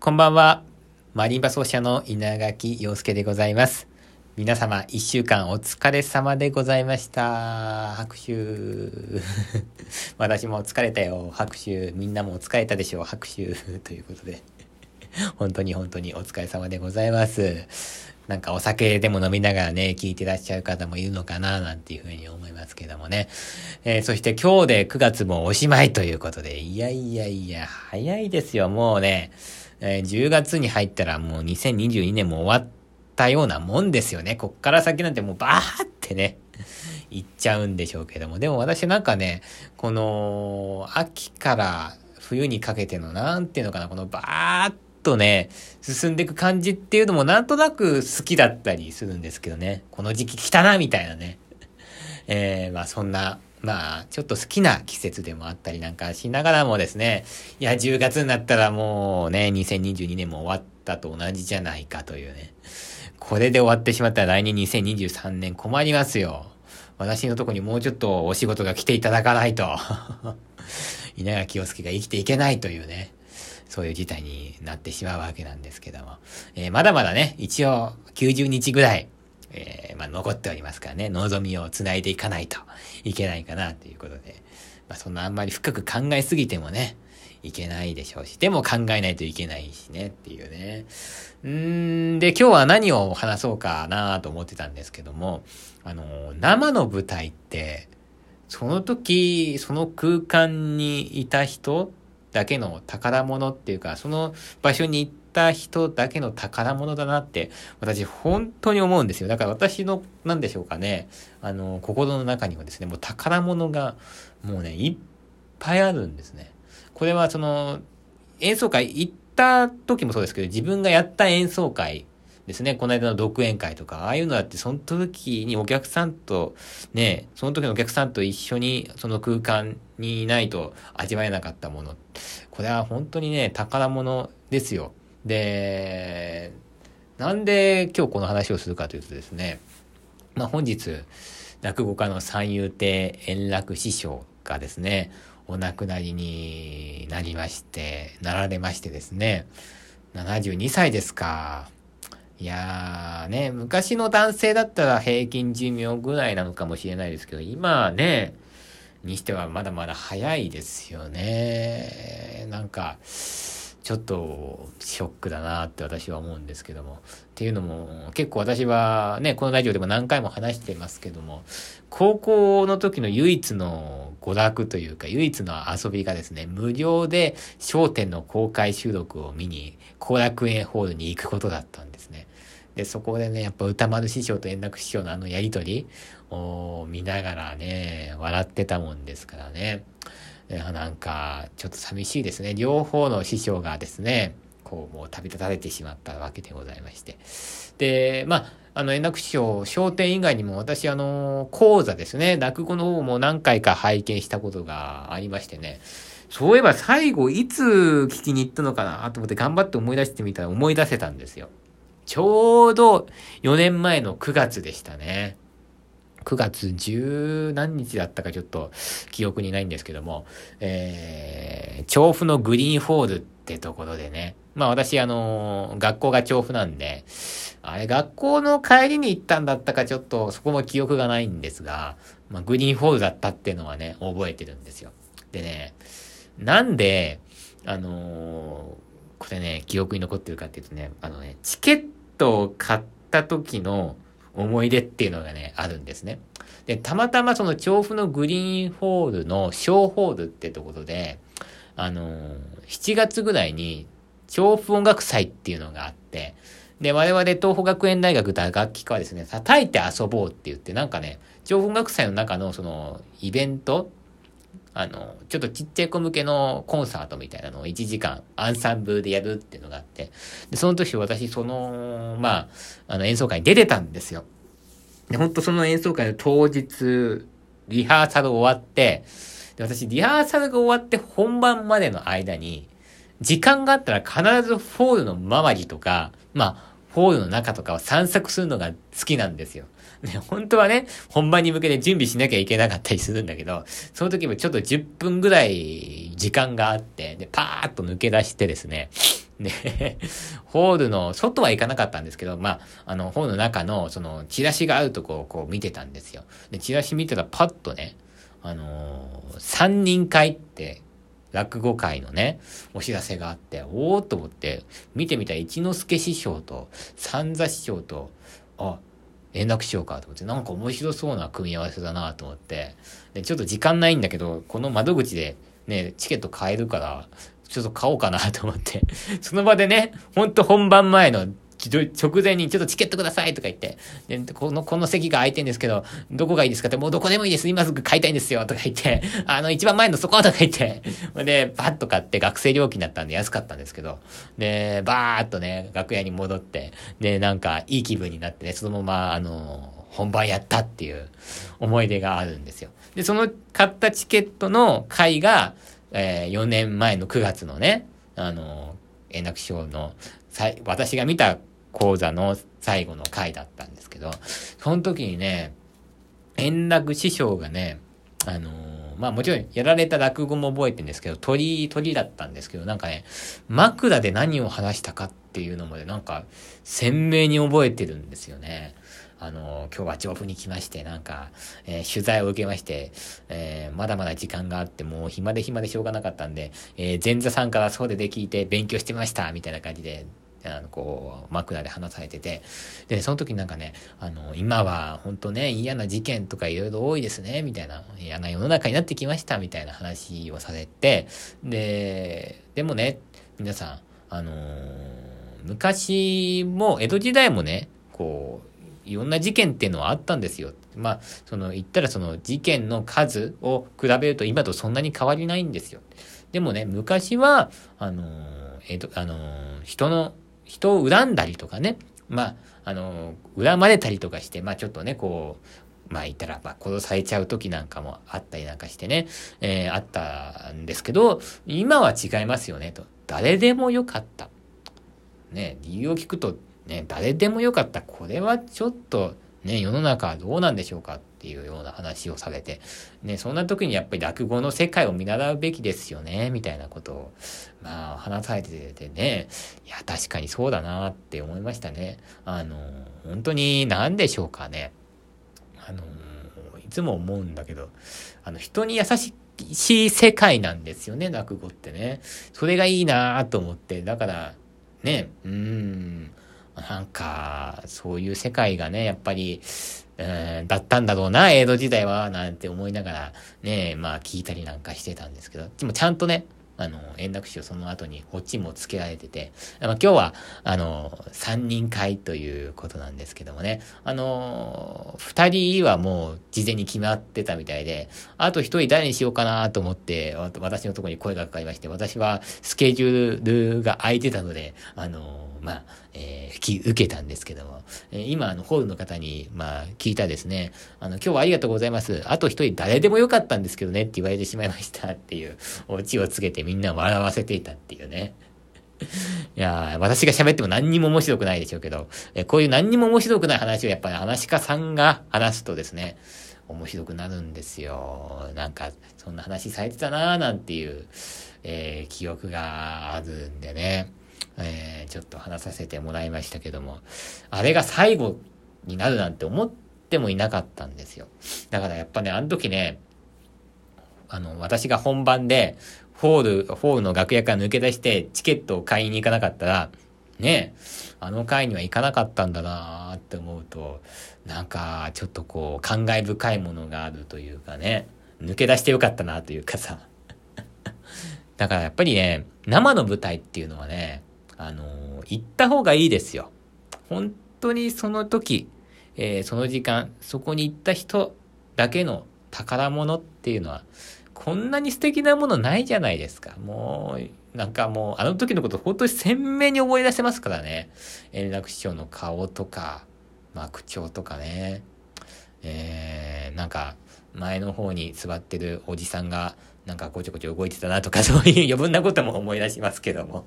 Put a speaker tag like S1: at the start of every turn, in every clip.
S1: こんばんは。マリンバ奏者の稲垣陽介でございます。皆様、一週間お疲れ様でございました。拍手。私も疲れたよ。拍手。みんなも疲れたでしょう。拍手。ということで。本当に本当にお疲れ様でございます。なんかお酒でも飲みながらね、聞いてらっしゃる方もいるのかな、なんていうふうに思いますけどもね。えー、そして今日で9月もおしまいということで、いやいやいや、早いですよ。もうね、えー、10月に入ったらもう2022年も終わったようなもんですよね。こっから先なんてもうバーってね、行っちゃうんでしょうけども。でも私なんかね、この秋から冬にかけてのなんていうのかな、このバーっとね、進んでいく感じっていうのもなんとなく好きだったりするんですけどね。この時期来たな、みたいなね。えー、まあそんなまあ、ちょっと好きな季節でもあったりなんかしながらもですね、いや、10月になったらもうね、2022年も終わったと同じじゃないかというね。これで終わってしまったら来年2023年困りますよ。私のとこにもうちょっとお仕事が来ていただかないと。稲垣陽介が生きていけないというね。そういう事態になってしまうわけなんですけども。えー、まだまだね、一応90日ぐらいえー、まあ、残っておりますからね、望みを繋いでいかないといけないかなということで、まあ、そんなあんまり深く考えすぎてもね、いけないでしょうし、でも考えないといけないしねっていうね。うんで、今日は何を話そうかなと思ってたんですけども、あの、生の舞台って、その時、その空間にいた人だけの宝物っていうか、その場所に行った人だけの宝物だなって、私本当に思うんですよ。だから私の、なんでしょうかね、あの、心の中にはですね、もう宝物が、もうね、いっぱいあるんですね。これはその、演奏会行った時もそうですけど、自分がやった演奏会ですね。この間の独演会とか、ああいうのだって、その時にお客さんと、ね、その時のお客さんと一緒にその空間にいないと味わえなかったもの。これは本当にね、宝物ですよ。で、なんで今日この話をするかというとですね、まあ本日、落語家の三遊亭円楽師匠がですね、お亡くなりになりまして、なられましてですね、72歳ですか。いやーね、昔の男性だったら平均寿命ぐらいなのかもしれないですけど、今ね、にしてはまだまだ早いですよね。なんか、ちょっとショックだなって私は思うんですけども。っていうのも、結構私はね、このラジオでも何回も話してますけども、高校の時の唯一の娯楽というか、唯一の遊びがですね、無料で商店の公開収録を見に、後楽園ホールに行くことだったんですね。で、そこでね、やっぱ歌丸師匠と円楽師匠のあのやりとりを見ながらね、笑ってたもんですからね。なんか、ちょっと寂しいですね。両方の師匠がですね、こう、もう旅立たれてしまったわけでございまして。で、まあ、あの、円楽師匠、商店以外にも私、あの、講座ですね、落語の方も何回か拝見したことがありましてね、そういえば最後いつ聞きに行ったのかな？と思って頑張って思い出してみたら思い出せたんですよ。ちょうど4年前の9月でしたね。9月十何日だったかちょっと記憶にないんですけども、えー、調布のグリーンホールってところでね、まあ私あのー、学校が調布なんで、あれ学校の帰りに行ったんだったかちょっとそこも記憶がないんですが、まあグリーンホールだったっていうのはね、覚えてるんですよ。でね、なんで、あのー、これね、記憶に残ってるかっていうとね、あのね、チケットを買った時の思い出っていうのがね、あるんですね。で、たまたまその調布のグリーンホールの小ホールってところで、あのー、7月ぐらいに調布音楽祭っていうのがあって、で、我々東北学園大学打楽器科はですね、叩いて遊ぼうって言って、なんかね、調布音楽祭の中のそのイベントあの、ちょっとちっちゃい子向けのコンサートみたいなのを1時間アンサンブルでやるっていうのがあって、で、その時私、その、まあ、あの演奏会に出てたんですよ。で、本当その演奏会の当日、リハーサル終わって、で、私、リハーサルが終わって本番までの間に、時間があったら必ずホールの周りとか、まあ、ホールの中とかを散策するのが好きなんですよ。ね、本当はね、本番に向けて準備しなきゃいけなかったりするんだけど、その時もちょっと10分ぐらい時間があって、で、パーッと抜け出してですね、で、ホールの、外は行かなかったんですけど、まあ、あの、ホールの中の、その、チラシがあるとこをこう見てたんですよ。で、チラシ見てたらパッとね、あのー、三人会って落語会のね、お知らせがあって、おおと思って、見てみたら一之輔師匠と三座師匠と、あ、連絡しようかと思って、なんか面白そうな組み合わせだなと思って、で、ちょっと時間ないんだけど、この窓口でね、チケット買えるから、ちょっと買おうかなと思って、その場でね、ほんと本番前の直前にちょっとチケットくださいとか言って、で、この、この席が空いてんですけど、どこがいいですかって、もうどこでもいいです。今すぐ買いたいんですよとか言って、あの、一番前のそことか言って、で、バッと買って学生料金だったんで安かったんですけど、で、バーっとね、楽屋に戻って、で、なんかいい気分になってね、そのまま、あの、本番やったっていう思い出があるんですよ。で、その買ったチケットの会が、えー、4年前の9月のね、あの、円楽師匠の、私が見た講座の最後の回だったんですけど、その時にね、円楽師匠がね、あのー、まあもちろんやられた落語も覚えてるんですけど、鳥、鳥だったんですけど、なんかね、枕で何を話したかっていうのまでなんか鮮明に覚えてるんですよね。あの、今日は調布に来まして、なんか、えー、取材を受けまして、えー、まだまだ時間があって、もう暇で暇でしょうがなかったんで、えー、前座さんからそうでで聞いて勉強してました、みたいな感じで、あの、こう、枕で話されてて、で、その時なんかね、あの、今は本当ね、嫌な事件とかいろいろ多いですね、みたいな、嫌な世の中になってきました、みたいな話をされて、で、でもね、皆さん、あの昔も、江戸時代もね、こう、いろんな事件っていうのはあったんですよ。まあ、その、言ったらその事件の数を比べると今とそんなに変わりないんですよ。でもね、昔は、あのえっ、と、あの人の人を恨んだりとかね、まあ、あの、恨まれたりとかして、まあちょっとね、こう、まあ言ったら、まあ殺されちゃう時なんかもあったりなんかしてね、えー、あったんですけど、今は違いますよね、と。誰でもよかった。ね、理由を聞くと、ね、誰でもよかった。これはちょっと、ね、世の中はどうなんでしょうかっていうような話をされて、ね、そんな時にやっぱり落語の世界を見習うべきですよね、みたいなことを、まあ、話されててね、いや、確かにそうだなって思いましたね。あの、本当に何でしょうかね。あの、いつも思うんだけど、あの、人に優しい世界なんですよね、落語ってね。それがいいなと思って、だから、ね、うん、なんか、そういう世界がね、やっぱり、うん、だったんだろうな、江戸時代は、なんて思いながら、ね、まあ聞いたりなんかしてたんですけど、でもちゃんとね、あの、円楽師匠その後にオチもつけられてて、まあ、今日は、あの、三人会ということなんですけどもね、あの、二人はもう事前に決まってたみたいで、あと一人誰にしようかなと思って、私のところに声がかかりまして、私はスケジュールが空いてたので、あの、まあ、えー、受けたんですけども、えー、今、あの、ホールの方に、まあ、聞いたですね、あの、今日はありがとうございます。あと一人誰でもよかったんですけどねって言われてしまいましたっていう、オチをつけてみみんな笑わせていたっていうね。いや私が喋っても何にも面白くないでしょうけど、えこういう何にも面白くない話をやっぱり話家さんが話すとですね、面白くなるんですよ。なんか、そんな話されてたなーなんていう、えー、記憶があるんでね。えー、ちょっと話させてもらいましたけども、あれが最後になるなんて思ってもいなかったんですよ。だからやっぱね、あの時ね、あの、私が本番で、ホール、ホールの楽屋から抜け出してチケットを買いに行かなかったら、ねあの回には行かなかったんだなって思うと、なんか、ちょっとこう、感慨深いものがあるというかね、抜け出してよかったなというかさ。だからやっぱりね、生の舞台っていうのはね、あのー、行った方がいいですよ。本当にその時、えー、その時間、そこに行った人だけの宝物っていうのは、こんなに素敵なものないじゃないですか。もう、なんかもう、あの時のこと本当に鮮明に思い出せますからね。円楽師匠の顔とか、まあ、口調とかね。えー、なんか、前の方に座ってるおじさんが、なんかごちょごちょ動いてたなとか、そういう余分なことも思い出しますけども。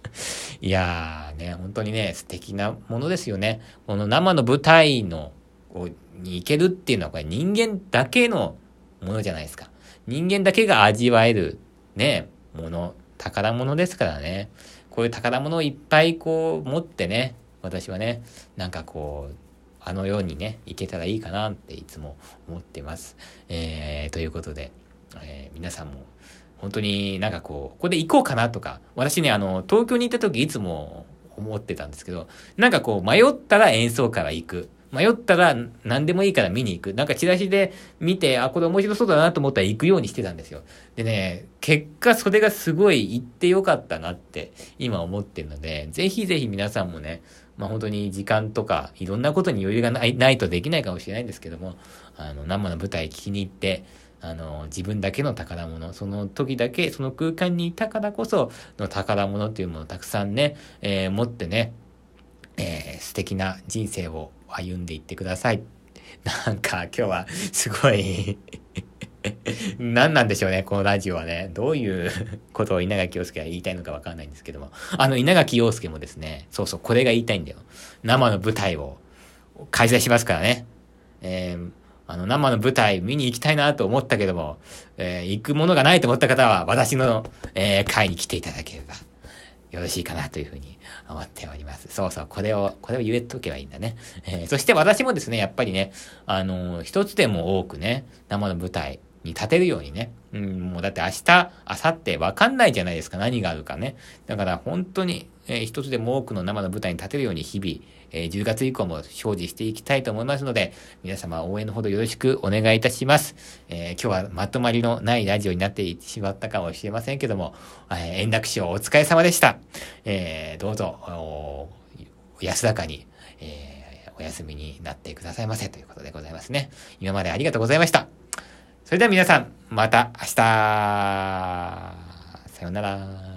S1: いやーね、本当にね、素敵なものですよね。この生の舞台の、こうに行けるっていうのはこれ人間だけのものじゃないですか。人間だけが味わえる、ね、もの、宝物ですからね。こういう宝物をいっぱいこう持ってね、私はね、なんかこう、あのようにね、いけたらいいかなっていつも思ってます。えー、ということで、えー、皆さんも本当になんかこう、ここで行こうかなとか、私ね、あの、東京に行った時いつも思ってたんですけど、なんかこう、迷ったら演奏会行く。迷ったら何でもいいから見に行く。なんかチラシで見て、あ、これ面白そうだなと思ったら行くようにしてたんですよ。でね、結果それがすごい行ってよかったなって今思ってるので、ぜひぜひ皆さんもね、まあ本当に時間とかいろんなことに余裕がないないとできないかもしれないんですけども、あの、生の舞台聞きに行って、あの、自分だけの宝物、その時だけ、その空間にいたからこその宝物っていうものをたくさんね、えー、持ってね、えー、素敵な人生を歩んでいってください。なんか今日はすごい何なんでしょうね、このラジオはね。どういう ことを稲垣陽介は言いたいのかわかんないんですけども。あの、稲垣陽介もですね、そうそう、これが言いたいんだよ。生の舞台を開催しますからね。えー、あの、生の舞台見に行きたいなと思ったけども、えー、行くものがないと思った方は、私の、えー、会に来ていただければ、よろしいかなというふうに思っております。そうそう、これを、これを言えとけばいいんだね。えー、そして私もですね、やっぱりね、あのー、一つでも多くね、生の舞台に立てるようにね、うん、もうだって明日、明後日わかんないじゃないですか、何があるかね。だから本当に、えー、一つでも多くの生の舞台に立てるように日々、えー、10月以降も精進していきたいと思いますので、皆様応援のほどよろしくお願いいたします。えー、今日はまとまりのないラジオになってしまったかもしれませんけども、え、円楽師匠お疲れ様でした。え、どうぞ、お安らかに、え、お休みになってくださいませということでございますね。今までありがとうございました。それでは皆さん、また明日さようなら。